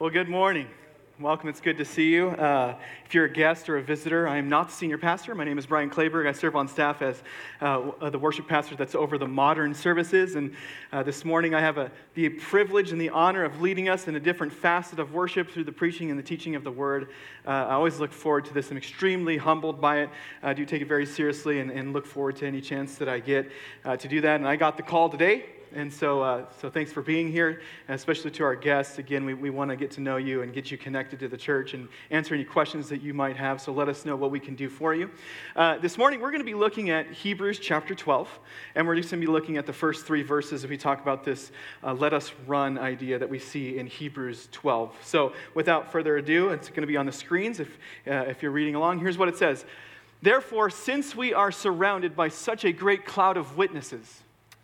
Well, good morning. Welcome. It's good to see you. Uh, if you're a guest or a visitor, I am not the senior pastor. My name is Brian Clayberg. I serve on staff as uh, the worship pastor that's over the modern services. And uh, this morning, I have a, the privilege and the honor of leading us in a different facet of worship through the preaching and the teaching of the word. Uh, I always look forward to this. I'm extremely humbled by it. I do take it very seriously and, and look forward to any chance that I get uh, to do that. And I got the call today and so, uh, so thanks for being here, and especially to our guests. Again, we, we want to get to know you and get you connected to the church and answer any questions that you might have. So let us know what we can do for you. Uh, this morning, we're going to be looking at Hebrews chapter 12, and we're just going to be looking at the first three verses as we talk about this uh, let us run idea that we see in Hebrews 12. So without further ado, it's going to be on the screens if, uh, if you're reading along. Here's what it says. Therefore, since we are surrounded by such a great cloud of witnesses,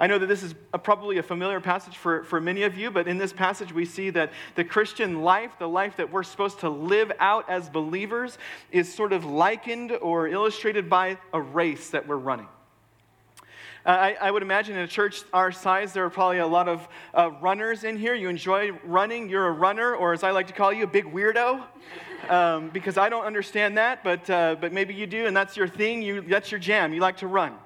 I know that this is a, probably a familiar passage for, for many of you, but in this passage we see that the Christian life, the life that we're supposed to live out as believers, is sort of likened or illustrated by a race that we're running. Uh, I, I, would imagine in a church our size, there are probably a lot of uh, runners in here. You enjoy running, you're a runner, or as I like to call you, a big weirdo. Um, because I don't understand that, but, uh, but maybe you do, and that's your thing, you, that's your jam. You like to run.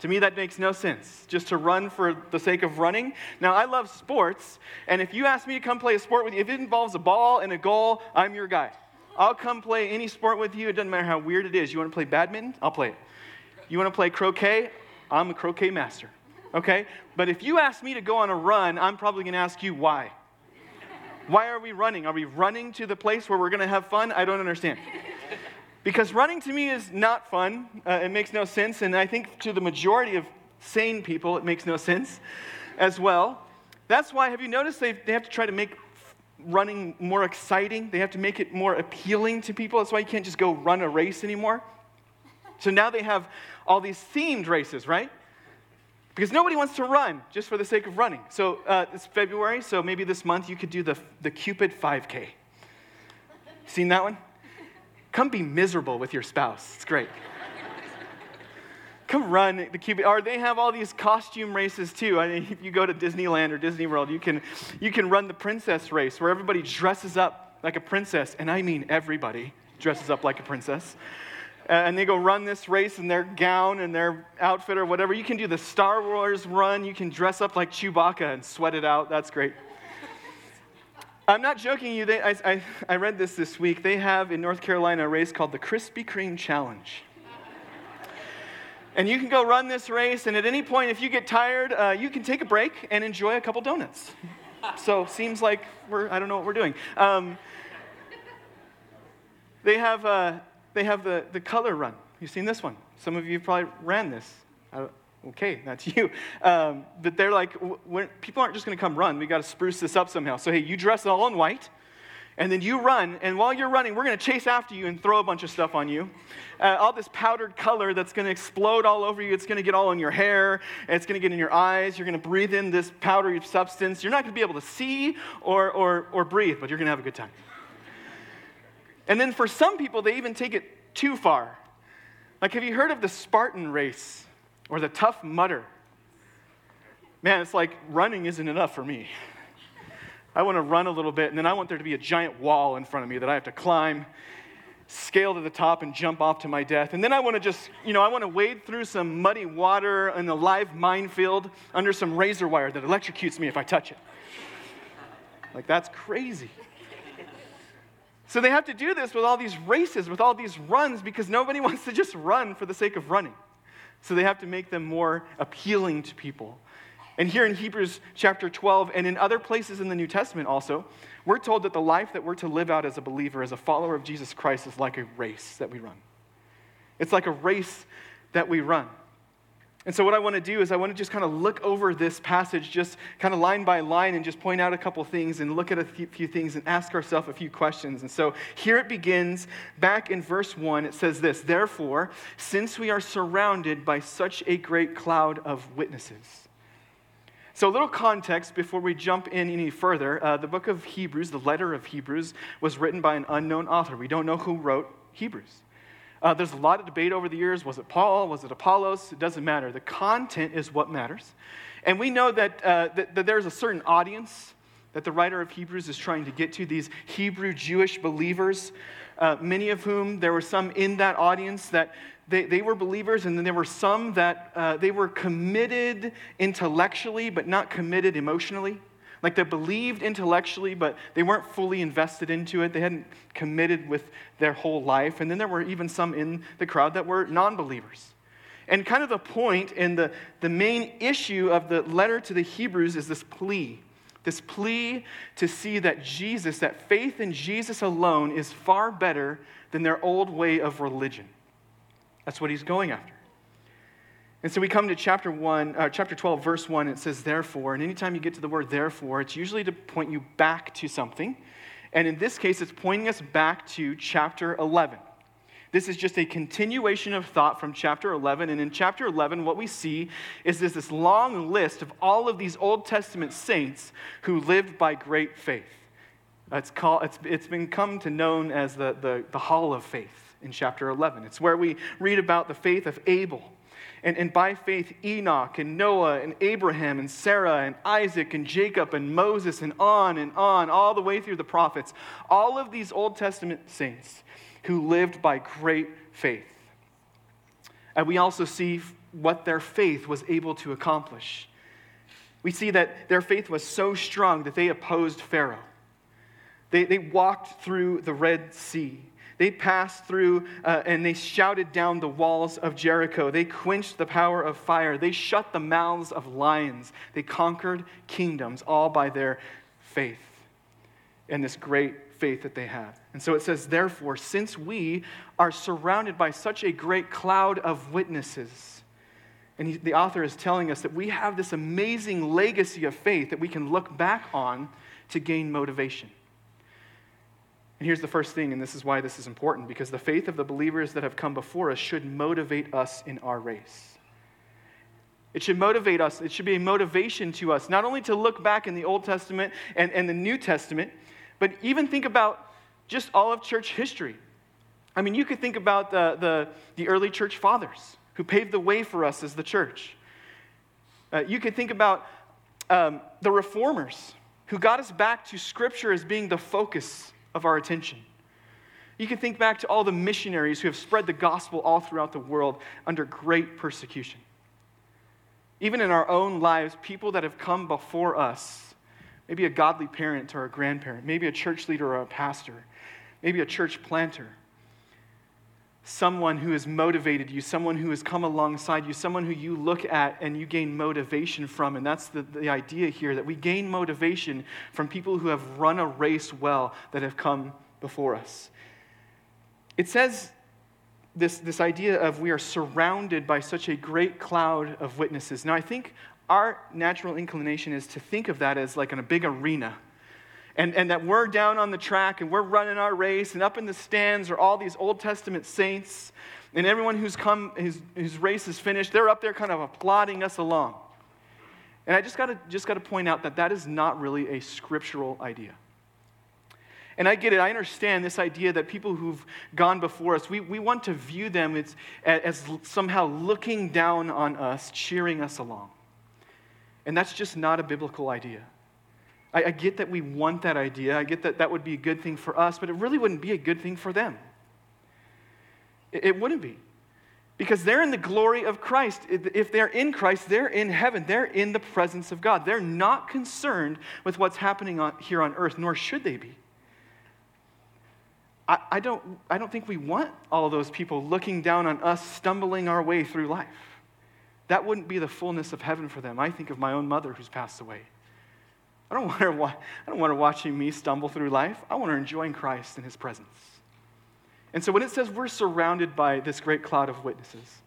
To me, that makes no sense, just to run for the sake of running. Now, I love sports, and if you ask me to come play a sport with you, if it involves a ball and a goal, I'm your guy. I'll come play any sport with you. It doesn't matter how weird it is. You want to play badminton? I'll play it. You want to play croquet? I'm a croquet master. Okay? But if you ask me to go on a run, I'm probably going to ask you why. Why are we running? Are we running to the place where we're going to have fun? I don't understand. Because running to me is not fun. Uh, it makes no sense. And I think to the majority of sane people, it makes no sense as well. That's why, have you noticed they, they have to try to make running more exciting? They have to make it more appealing to people. That's why you can't just go run a race anymore. So now they have all these themed races, right? Because nobody wants to run just for the sake of running. So uh, it's February, so maybe this month you could do the, the Cupid 5K. Seen that one? Come be miserable with your spouse. It's great. Come run the Cupid. Or they have all these costume races too. I mean, if you go to Disneyland or Disney World, you can, you can run the princess race where everybody dresses up like a princess. And I mean everybody dresses up like a princess. Uh, and they go run this race in their gown and their outfit or whatever. You can do the Star Wars run. You can dress up like Chewbacca and sweat it out. That's great. I'm not joking you. They, I, I, I read this this week. They have in North Carolina a race called the Krispy Kreme Challenge. And you can go run this race, and at any point, if you get tired, uh, you can take a break and enjoy a couple donuts. So, seems like we're, I don't know what we're doing. Um, they have, uh, they have the, the color run. You've seen this one. Some of you probably ran this okay, that's you. Um, but they're like, when, people aren't just going to come run. We got to spruce this up somehow. So, hey, you dress all in white, and then you run. And while you're running, we're going to chase after you and throw a bunch of stuff on you. Uh, all this powdered color that's going to explode all over you. It's going to get all in your hair. It's going to get in your eyes. You're going to breathe in this powdery substance. You're not going to be able to see or, or, or breathe, but you're going to have a good time. And then for some people, they even take it too far. Like, have you heard of the Spartan race? Or the Tough Mudder. Man, it's like running isn't enough for me. I want to run a little bit, and then I want there to be a giant wall in front of me that I have to climb, scale to the top, and jump off to my death. And then I want to just, you know, I want to wade through some muddy water in a live minefield under some razor wire that electrocutes me if I touch it. Like, that's crazy. So they have to do this with all these races, with all these runs, because nobody wants to just run for the sake of running. So they have to make them more appealing to people. And here in Hebrews chapter 12 and in other places in the New Testament also, we're told that the life that we're to live out as a believer, as a follower of Jesus Christ, is like a race that we run. It's like a race that we run. And so, what I want to do is, I want to just kind of look over this passage, just kind of line by line, and just point out a couple things and look at a few things and ask ourselves a few questions. And so, here it begins. Back in verse 1, it says this Therefore, since we are surrounded by such a great cloud of witnesses. So, a little context before we jump in any further. Uh, the book of Hebrews, the letter of Hebrews, was written by an unknown author. We don't know who wrote Hebrews. Uh, there's a lot of debate over the years. Was it Paul? Was it Apollos? It doesn't matter. The content is what matters. And we know that, uh, that, that, there's a certain audience that the writer of Hebrews is trying to get to, these Hebrew Jewish believers, uh, many of whom there were some in that audience that they, they were believers, and then there were some that uh, they were committed intellectually, but not committed emotionally. Like they believed intellectually, but they weren't fully invested into it. They hadn't committed with their whole life. And then there were even some in the crowd that were non believers. And kind of the point and the, the main issue of the letter to the Hebrews is this plea. This plea to see that Jesus, that faith in Jesus alone, is far better than their old way of religion. That's what he's going after. And so we come to chapter 1, uh, chapter 12, verse 1, it says, therefore. And anytime you get to the word therefore, it's usually to point you back to something. And in this case, it's pointing us back to chapter 11. This is just a continuation of thought from chapter 11. And in chapter 11, what we see is there's this long list of all of these Old Testament saints who lived by great faith. It's, called, it's, it's been come to known as the, the, the Hall of Faith in chapter 11. It's where we read about the faith of Abel and, and by faith, Enoch and Noah and Abraham and Sarah and Isaac and Jacob and Moses and on and on, all the way through the prophets. All of these Old Testament saints who lived by great faith. And we also see what their faith was able to accomplish. We see that their faith was so strong that they opposed Pharaoh. They, they walked through the Red Sea. They passed through uh, and they shouted down the walls of Jericho. They quenched the power of fire. They shut the mouths of lions. They conquered kingdoms, all by their faith and this great faith that they had. And so it says, therefore, since we are surrounded by such a great cloud of witnesses, and he, the author is telling us that we have this amazing legacy of faith that we can look back on to gain motivation. And here's the first thing, and this is why this is important because the faith of the believers that have come before us should motivate us in our race. It should motivate us. It should be a motivation to us, not only to look back in the Old Testament and, and the New Testament, but even think about just all of church history. I mean, you could think about the, the, the early church fathers who paved the way for us as the church. Uh, you could think about um, the reformers who got us back to Scripture as being the focus of our attention. You can think back to all the missionaries who have spread the gospel all throughout the world under great persecution. Even in our own lives, people that have come before us, maybe a godly parent or a grandparent, maybe a church leader or a pastor, maybe a church planter, someone who has motivated you, someone who has come alongside you, someone who you look at and you gain motivation from. And that's the, the idea here that we gain motivation from people who have run a race well that have come before us. It says this, this idea of we are surrounded by such a great cloud of witnesses. Now, I think our natural inclination is to think of that as like in a big arena and, and that we're down on the track and we're running our race, and up in the stands are all these Old Testament saints, and everyone who's come, whose, whose race is finished, they're up there kind of applauding us along. And I just got to just got to point out that that is not really a scriptural idea. And I get it. I understand this idea that people who've gone before us, we, we want to view them as, as somehow looking down on us, cheering us along. And that's just not a biblical idea. I, I get that we want that idea. I get that that would be a good thing for us, but it really wouldn't be a good thing for them. It, it wouldn't be. Because they're in the glory of Christ. If they're in Christ, they're in heaven. They're in the presence of God. They're not concerned with what's happening on, here on earth, nor should they be. I, I, don't, I don't think we want all those people looking down on us, stumbling our way through life. That wouldn't be the fullness of heaven for them. I think of my own mother who's passed away. I don't, want her, I don't want her watching me stumble through life. I want her enjoying Christ in his presence. And so when it says we're surrounded by this great cloud of witnesses,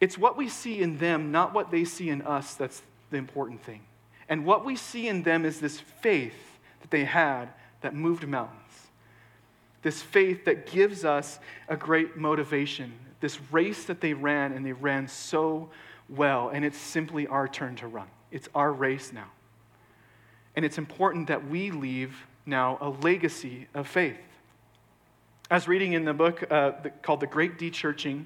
It's what we see in them, not what they see in us, that's the important thing. And what we see in them is this faith that they had that moved mountains. This faith that gives us a great motivation. This race that they ran, and they ran so well, and it's simply our turn to run. It's our race now. And it's important that we leave now a legacy of faith. I was reading in the book uh, called The Great Dechurching.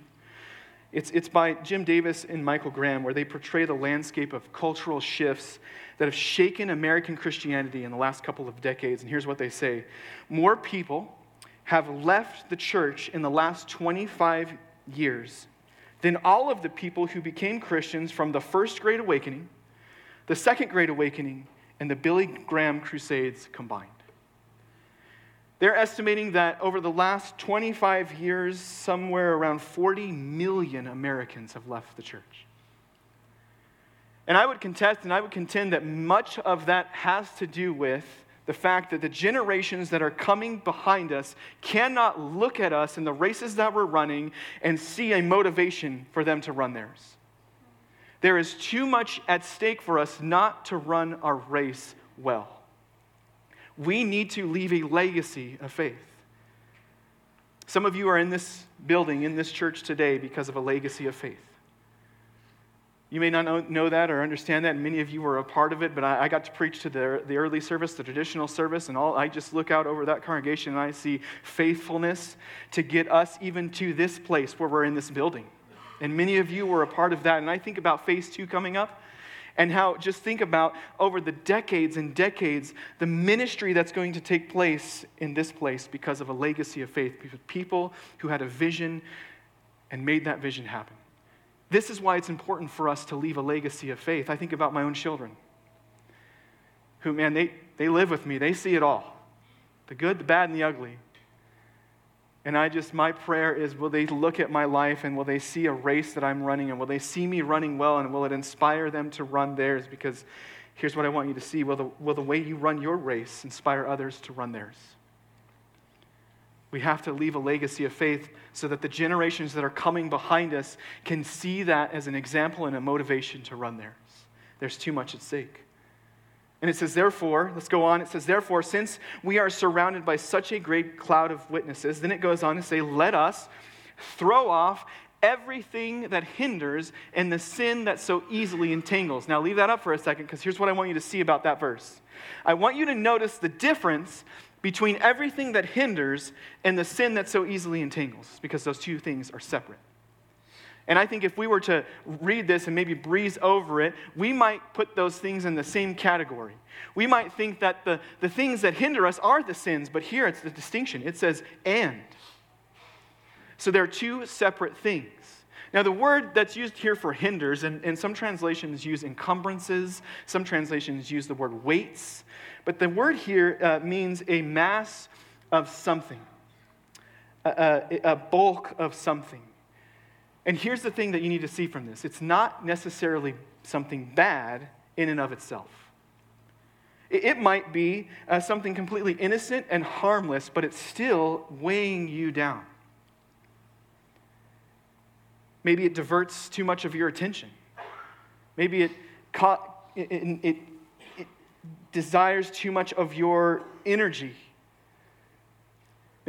It's, it's by Jim Davis and Michael Graham, where they portray the landscape of cultural shifts that have shaken American Christianity in the last couple of decades. And here's what they say More people have left the church in the last 25 years than all of the people who became Christians from the First Great Awakening, the Second Great Awakening, and the Billy Graham Crusades combined. They're estimating that over the last 25 years, somewhere around 40 million Americans have left the church. And I would contest and I would contend that much of that has to do with the fact that the generations that are coming behind us cannot look at us in the races that we're running and see a motivation for them to run theirs. There is too much at stake for us not to run our race well. We need to leave a legacy of faith. Some of you are in this building, in this church today, because of a legacy of faith. You may not know, that or understand that, many of you were a part of it, but I, I, got to preach to the, the early service, the traditional service, and all. I just look out over that congregation and I see faithfulness to get us even to this place where we're in this building. And many of you were a part of that. And I think about phase two coming up and how, just think about over the decades and decades, the ministry that's going to take place in this place because of a legacy of faith, people who had a vision and made that vision happen. This is why it's important for us to leave a legacy of faith. I think about my own children, who, man, they, they live with me, they see it all the good, the bad, and the ugly. And I just, my prayer is will they look at my life and will they see a race that I'm running and will they see me running well and will it inspire them to run theirs? Because here's what I want you to see will the, will the way you run your race inspire others to run theirs? We have to leave a legacy of faith so that the generations that are coming behind us can see that as an example and a motivation to run theirs. There's too much at stake. And it says, therefore, let's go on. It says, therefore, since we are surrounded by such a great cloud of witnesses, then it goes on to say, let us throw off everything that hinders and the sin that so easily entangles. Now, leave that up for a second because here's what I want you to see about that verse. I want you to notice the difference between everything that hinders and the sin that so easily entangles, because those two things are separate. And I think if we were to read this and maybe breeze over it, we might put those things in the same category. We might think that the, the things that hinder us are the sins, but here it's the distinction. It says, and. So there are two separate things. Now, the word that's used here for hinders, and, and some translations use encumbrances, some translations use the word weights, but the word here uh, means a mass of something, a, a, a bulk of something. And here's the thing that you need to see from this it's not necessarily something bad in and of itself. It, might be uh, something completely innocent and harmless, but it's still weighing you down. Maybe it diverts too much of your attention. Maybe it, it, it, it desires too much of your energy.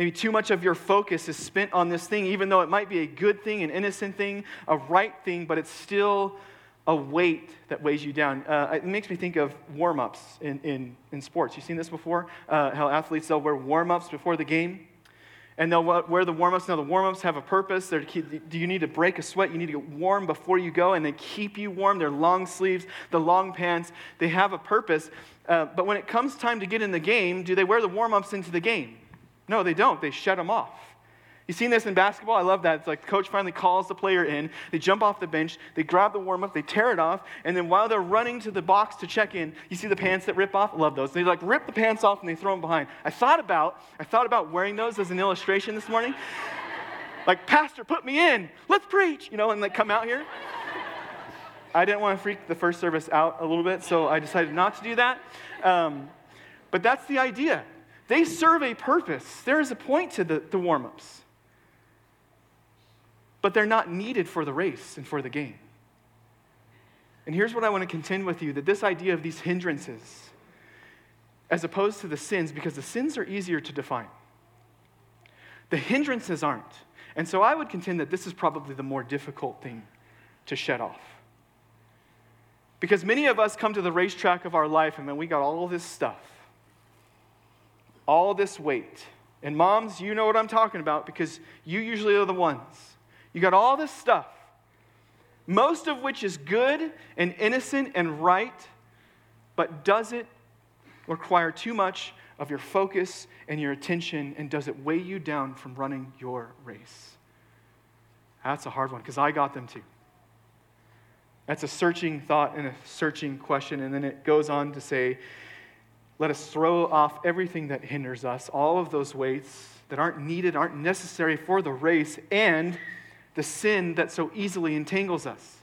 Maybe too much of your focus is spent on this thing, even though it might be a good thing, an innocent thing, a right thing, but it's still a weight that weighs you down. Uh, it makes me think of warm ups in, in, in sports. You've seen this before? Uh, how athletes, they'll wear warm ups before the game and they'll wear the warm ups. Now, the warm ups have a purpose. They're keep, do you need to break a sweat? You need to get warm before you go, and they keep you warm. They're long sleeves, the long pants. They have a purpose. Uh, but when it comes time to get in the game, do they wear the warm ups into the game? No, they don't. They shut them off. You've seen this in basketball? I love that. It's like the coach finally calls the player in. They jump off the bench, they grab the warm up, they tear it off, and then while they're running to the box to check in, you see the pants that rip off? Love those. They like rip the pants off and they throw them behind. I thought about I thought about wearing those as an illustration this morning. like, Pastor, put me in. Let's preach, you know, and like come out here. I didn't want to freak the first service out a little bit, so I decided not to do that. Um, but that's the idea. They serve a purpose. There is a point to the, the warm ups. but they're not needed for the race and for the game. And here's what I want to contend with you that this idea of these hindrances, as opposed to the sins, because the sins are easier to define, the hindrances aren't. And so I would contend that this is probably the more difficult thing to shed off. Because many of us come to the racetrack of our life and then we got all this stuff, all this weight. And moms, you know what I'm talking about because you usually are the ones. You got all this stuff, most of which is good and innocent and right, but does it require too much of your focus and your attention, and does it weigh you down from running your race? That's a hard one because I got them too. That's a searching thought and a searching question. And then it goes on to say, let us throw off everything that hinders us, all of those weights that aren't needed, aren't necessary for the race, and the sin that so easily entangles us.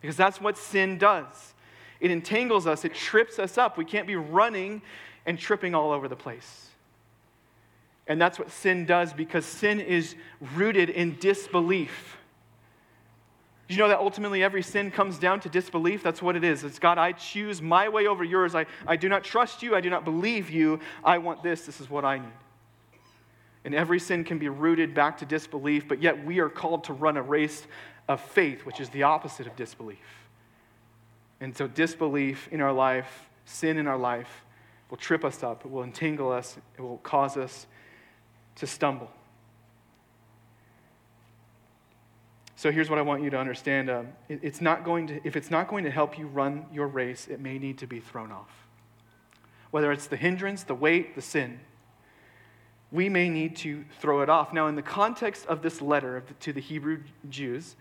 Because that's what sin does it entangles us, it trips us up. We can't be running and tripping all over the place. And that's what sin does because sin is rooted in disbelief. Do you know that ultimately every sin comes down to disbelief? That's what it is. It's God, I choose my way over yours. I, I do not trust you. I do not believe you. I want this. This is what I need. And every sin can be rooted back to disbelief, but yet we are called to run a race of faith, which is the opposite of disbelief. And so, disbelief in our life, sin in our life, will trip us up, it will entangle us, it will cause us to stumble. So here's what I want you to understand. Um, it, it's not going to, if it's not going to help you run your race, it may need to be thrown off. Whether it's the hindrance, the weight, the sin, we may need to throw it off. Now, in the context of this letter to the Hebrew Jews,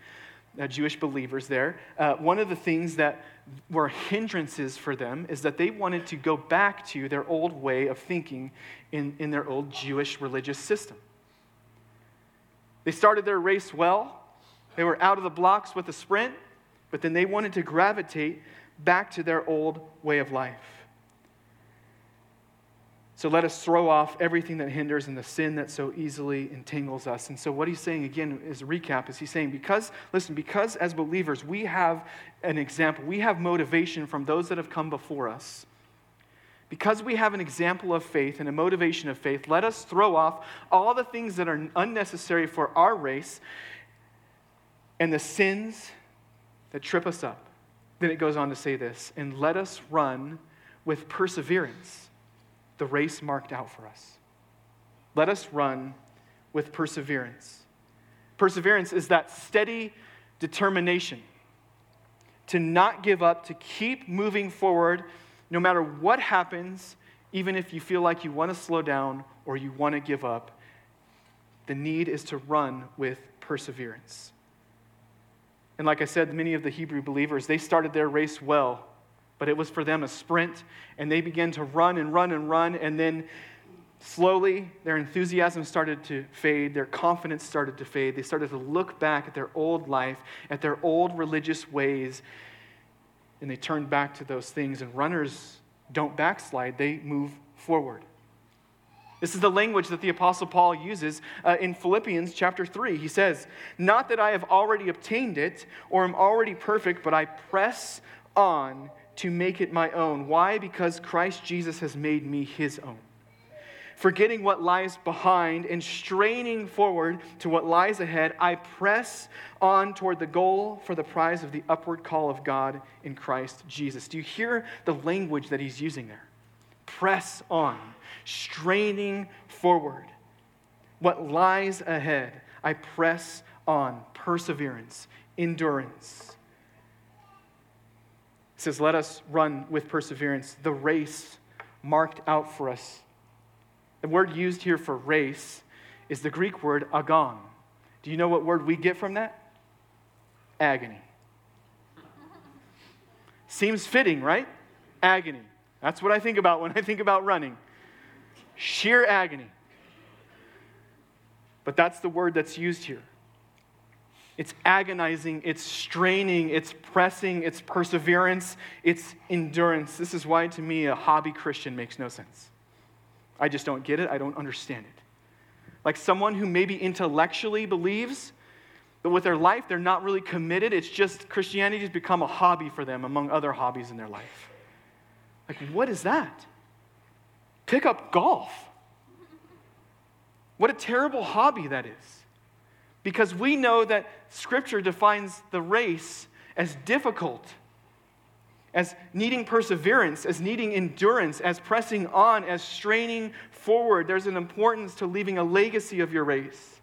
uh, Jewish believers there, uh, one of the things that were hindrances for them is that they wanted to go back to their old way of thinking in, in their old Jewish religious system. They started their race well, they were out of the blocks with a sprint, but then they wanted to gravitate back to their old way of life. So let us throw off everything that hinders and the sin that so easily entangles us. And so, what he's saying again is a recap is he's saying, because, listen, because as believers we have an example, we have motivation from those that have come before us. Because we have an example of faith and a motivation of faith, let us throw off all the things that are unnecessary for our race and the sins that trip us up. Then it goes on to say this and let us run with perseverance the race marked out for us. Let us run with perseverance. Perseverance is that steady determination to not give up, to keep moving forward no matter what happens, even if you feel like you want to slow down or you want to give up. The need is to run with perseverance. And like I said, many of the Hebrew believers, they started their race well, but it was for them a sprint, and they began to run and run and run, and then slowly their enthusiasm started to fade, their confidence started to fade. They started to look back at their old life, at their old religious ways, and they turned back to those things. And runners don't backslide, they move forward. This is the language that the Apostle Paul uses uh, in Philippians chapter 3. He says, Not that I have already obtained it or am already perfect, but I press on to make it my own. Why? Because Christ Jesus has made me his own. Forgetting what lies behind and straining forward to what lies ahead, I press on toward the goal for the prize of the upward call of God in Christ Jesus. Do you hear the language that he's using there? Press on straining forward. What lies ahead, I press on. Perseverance, endurance. It says, Let us run with perseverance the race marked out for us. The word used here for race is the Greek word agon. Do you know what word we get from that? Agony. Seems fitting, right? Agony. That's what I think about when I think about running sheer agony. But that's the word that's used here. It's agonizing, it's straining, it's pressing, it's perseverance, it's endurance. This is why, to me, a hobby Christian makes no sense. I just don't get it, I don't understand it. Like someone who maybe intellectually believes But with their life, they're not really committed. It's just Christianity has become a hobby for them among other hobbies in their life. Like, what is that? Pick up golf. What a terrible hobby that is. Because we know that Scripture defines the race as difficult, as needing perseverance, as needing endurance, as pressing on, as straining forward. There's an importance to leaving a legacy of your race.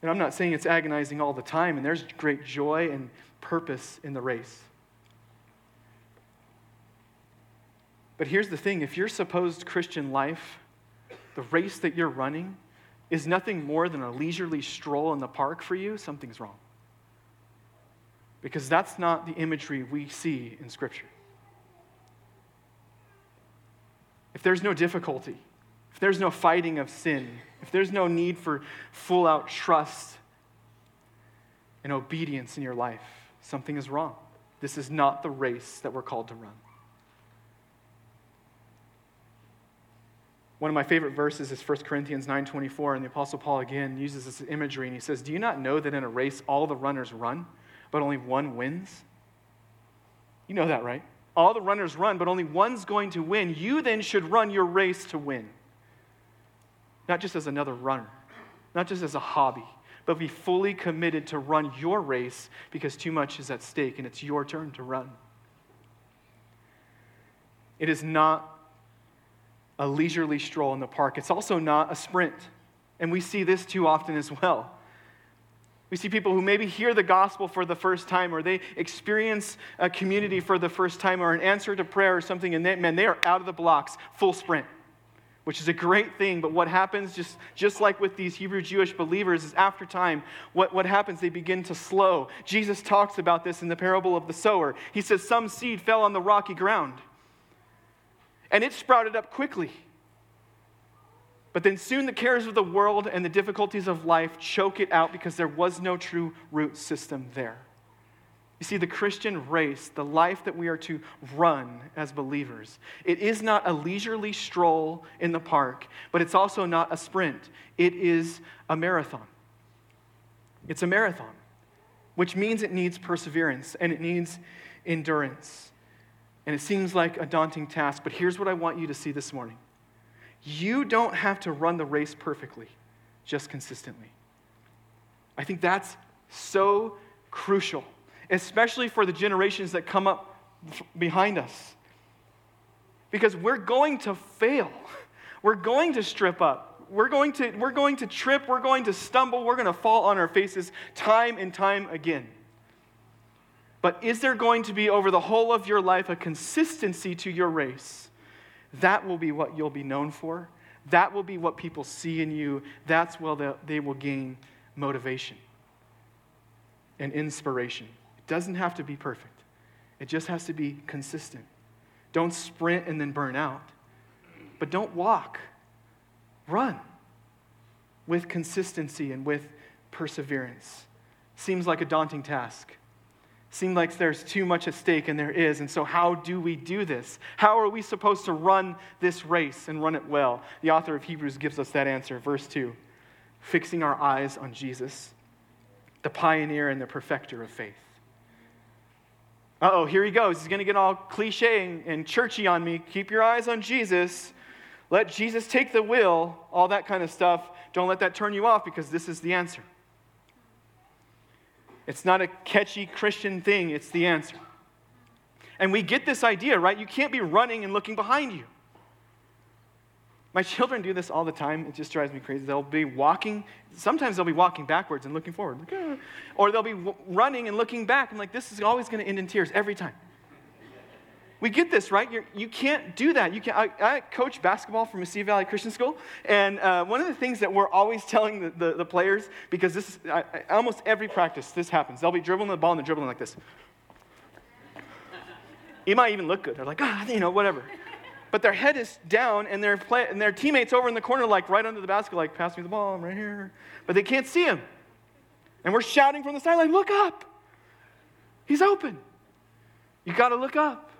And I'm not saying it's agonizing all the time, and there's great joy and purpose in the race. But here's the thing if your supposed Christian life, the race that you're running, is nothing more than a leisurely stroll in the park for you, something's wrong. Because that's not the imagery we see in Scripture. If there's no difficulty, if there's no fighting of sin, if there's no need for full out trust and obedience in your life, something is wrong. This is not the race that we're called to run. One of my favorite verses is 1 Corinthians 9:24 and the apostle Paul again uses this imagery and he says, "Do you not know that in a race all the runners run, but only one wins?" You know that, right? All the runners run, but only one's going to win. You then should run your race to win. Not just as another runner, not just as a hobby, but be fully committed to run your race because too much is at stake and it's your turn to run. It is not a leisurely stroll in the park. It's also not a sprint. And we see this too often as well. We see people who maybe hear the gospel for the first time or they experience a community for the first time or an answer to prayer or something, and they, man, they are out of the blocks, full sprint, which is a great thing. But what happens, just, just like with these Hebrew Jewish believers, is after time, what, what happens, they begin to slow. Jesus talks about this in the parable of the sower. He says, Some seed fell on the rocky ground and it sprouted up quickly. But then soon the cares of the world and the difficulties of life choke it out because there was no true root system there. You see, the Christian race, the life that we are to run as believers, it is not a leisurely stroll in the park, but it's also not a sprint. It is a marathon. It's a marathon, which means it needs perseverance and it needs endurance. And it seems like a daunting task, but here's what I want you to see this morning you don't have to run the race perfectly, just consistently. I think that's so crucial, especially for the generations that come up behind us. Because we're going to fail. We're going to strip up. We're going to, we're going to trip. We're going to stumble. We're going to fall on our faces time and time again. But is there going to be over the whole of your life a consistency to your race? That will be what you'll be known for. That will be what people see in you. That's where they will gain motivation and inspiration. It doesn't have to be perfect, it just has to be consistent. Don't sprint and then burn out, but don't walk. Run with consistency and with perseverance. Seems like a daunting task seem like there's too much at stake, and there is. And so, how do we do this? How are we supposed to run this race and run it well? The author of Hebrews gives us that answer. Verse 2 fixing our eyes on Jesus, the pioneer and the perfecter of faith. Uh oh, here he goes. He's going to get all cliche and, and churchy on me. Keep your eyes on Jesus. Let Jesus take the wheel, all that kind of stuff. Don't let that turn you off because this is the answer. It's not a catchy Christian thing, it's the answer. And we get this idea, right? You can't be running and looking behind you. My children do this all the time. It just drives me crazy. They'll be walking, sometimes they'll be walking backwards and looking forward, ah, or they'll be running and looking back. I'm like, this is always going to end in tears every time. We get this, right? You're, you can not do that. You can, I, I, coach basketball from Mesilla Valley Christian School, and uh, one of the things that we're always telling the, the, the players, because this is I, almost every practice, this happens. They'll be dribbling the ball and they're dribbling like this. it might even look good. They're like, ah, you know, whatever. But their head is down, and their, play, and their teammates over in the corner, like right under the basket, like, pass me the ball, I'm right here. But they can't see him. And we're shouting from the sideline, look up. He's open. You got to look up.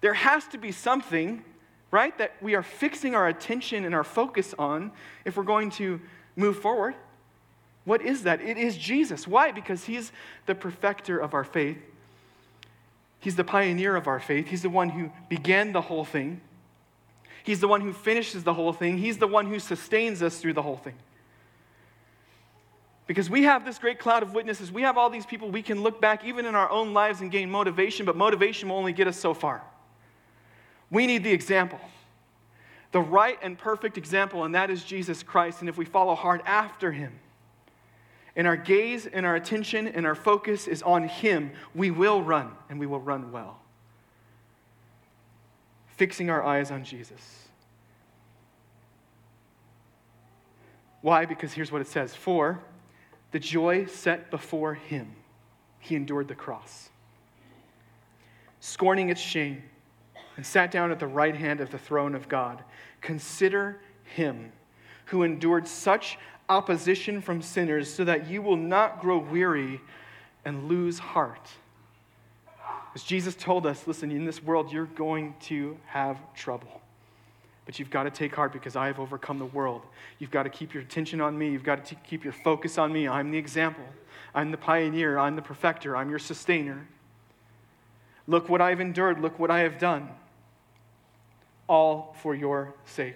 There has to be something, right, that we are fixing our attention and our focus on if we're going to move forward. What is that? It is Jesus. Why? Because he's the perfecter of our faith. He's the pioneer of our faith. He's the one who began the whole thing. He's the one who finishes the whole thing. He's the one who sustains us through the whole thing. Because we have this great cloud of witnesses. We have all these people we can look back, even in our own lives, and gain motivation, but motivation will only get us so far. We need the example, the right and perfect example, and that is Jesus Christ. And if we follow hard after him, and our gaze and our attention and our focus is on him, we will run, and we will run well. Fixing our eyes on Jesus. Why? Because here's what it says For the joy set before him, he endured the cross, scorning its shame, and sat down at the right hand of the throne of God. Consider him who endured such opposition from sinners so that you will not grow weary and lose heart. As Jesus told us, listen, in this world, you're going to have trouble. But you've got to take heart because I have overcome the world. You've got to keep your attention on me. You've got to keep your focus on me. I'm the example. I'm the pioneer. I'm the perfecter. I'm your sustainer. Look what I've endured. Look what I have done. All for your sake.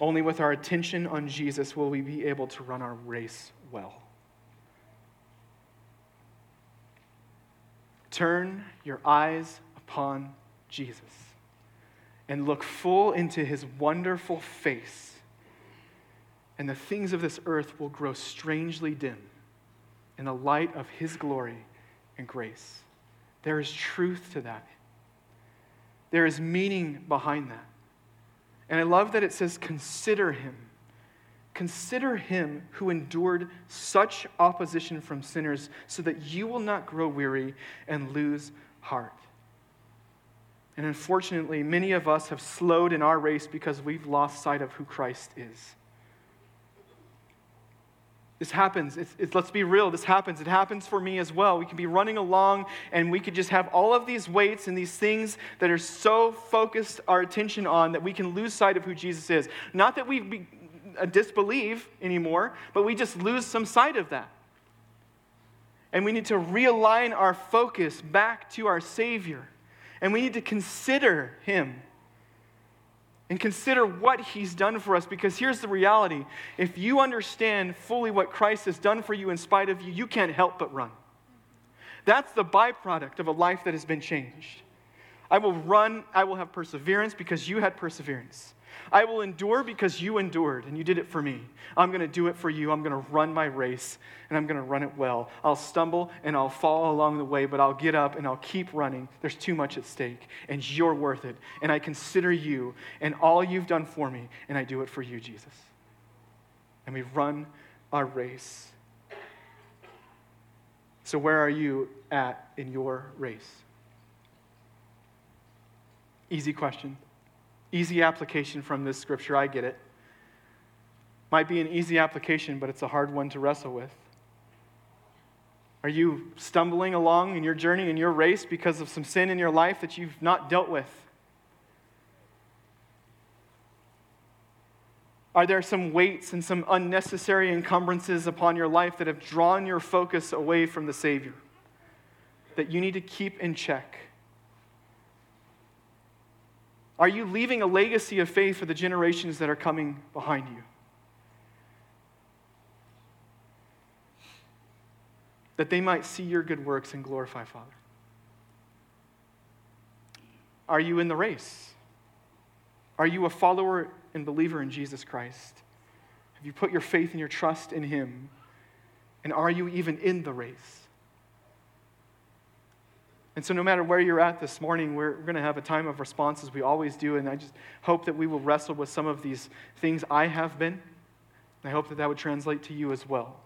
Only with our attention on Jesus will we be able to run our race well. Turn your eyes upon Jesus and look full into his wonderful face, and the things of this earth will grow strangely dim in the light of his glory and grace. There is truth to that. There is meaning behind that. And I love that it says, consider him. Consider him who endured such opposition from sinners so that you will not grow weary and lose heart. And unfortunately, many of us have slowed in our race because we've lost sight of who Christ is. This happens. It's, it's, let's be real. This happens. It happens for me as well. We can be running along and we could just have all of these weights and these things that are so focused our attention on that we can lose sight of who Jesus is. Not that we uh, disbelieve anymore, but we just lose some sight of that. And we need to realign our focus back to our Savior. And we need to consider him and consider what he's done for us because here's the reality if you understand fully what Christ has done for you in spite of you, you can't help but run. That's the byproduct of a life that has been changed. I will run, I will have perseverance because you had perseverance. I will endure because you endured and you did it for me. I'm going to do it for you. I'm going to run my race and I'm going to run it well. I'll stumble and I'll fall along the way, but I'll get up and I'll keep running. There's too much at stake and you're worth it. And I consider you and all you've done for me and I do it for you, Jesus. And we run our race. So, where are you at in your race? Easy question. Easy application from this scripture, I get it. Might be an easy application, but it's a hard one to wrestle with. Are you stumbling along in your journey, in your race, because of some sin in your life that you've not dealt with? Are there some weights and some unnecessary encumbrances upon your life that have drawn your focus away from the Savior that you need to keep in check? Are you leaving a legacy of faith for the generations that are coming behind you? That they might see your good works and glorify Father. Are you in the race? Are you a follower and believer in Jesus Christ? Have you put your faith and your trust in Him? And are you even in the race? And so, no matter where you're at this morning, we're, going to have a time of response as we always do. And I just hope that we will wrestle with some of these things I have been. I hope that that would translate to you as well.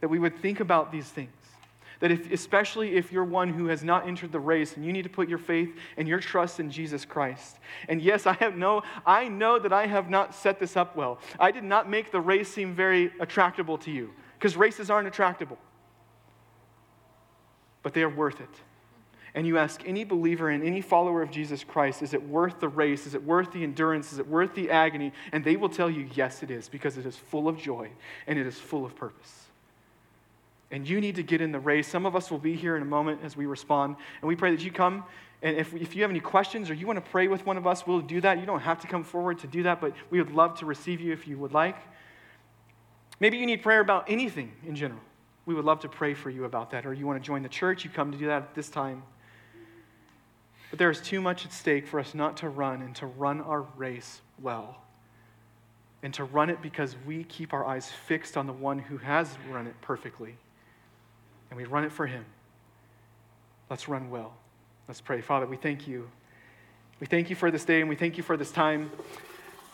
That we would think about these things. That if, especially if you're one who has not entered the race and you need to put your faith and your trust in Jesus Christ. And yes, I have no, I know that I have not set this up well. I did not make the race seem very attractable to you because races aren't attractable. But they are worth it. And you ask any believer and any follower of Jesus Christ, is it worth the race? Is it worth the endurance? Is it worth the agony? And they will tell you, yes, it is, because it is full of joy and it is full of purpose. And you need to get in the race. Some of us will be here in a moment as we respond. And we pray that you come. And if, if you have any questions or you want to pray with one of us, we'll do that. You don't have to come forward to do that, but we would love to receive you if you would like. Maybe you need prayer about anything in general. We would love to pray for you about that. Or you want to join the church, you come to do that at this time. But there is too much at stake for us not to run and to run our race well. And to run it because we keep our eyes fixed on the one who has run it perfectly. And we run it for him. Let's run well. Let's pray. Father, we thank you. We thank you for this day and we thank you for this time.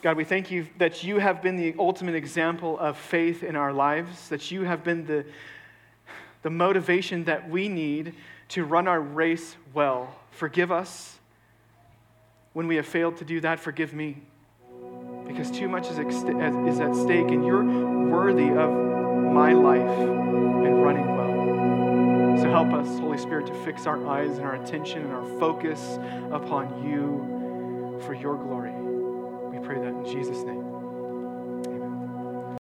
God, we thank you that you have been the ultimate example of faith in our lives, that you have been the, the motivation that we need to run our race well. Forgive us when we have failed to do that. Forgive me. Because too much is, is at stake, and you're worthy of my life and running well. So help us, Holy Spirit, to fix our eyes and our attention and our focus upon you for your glory. We pray that in Jesus' name.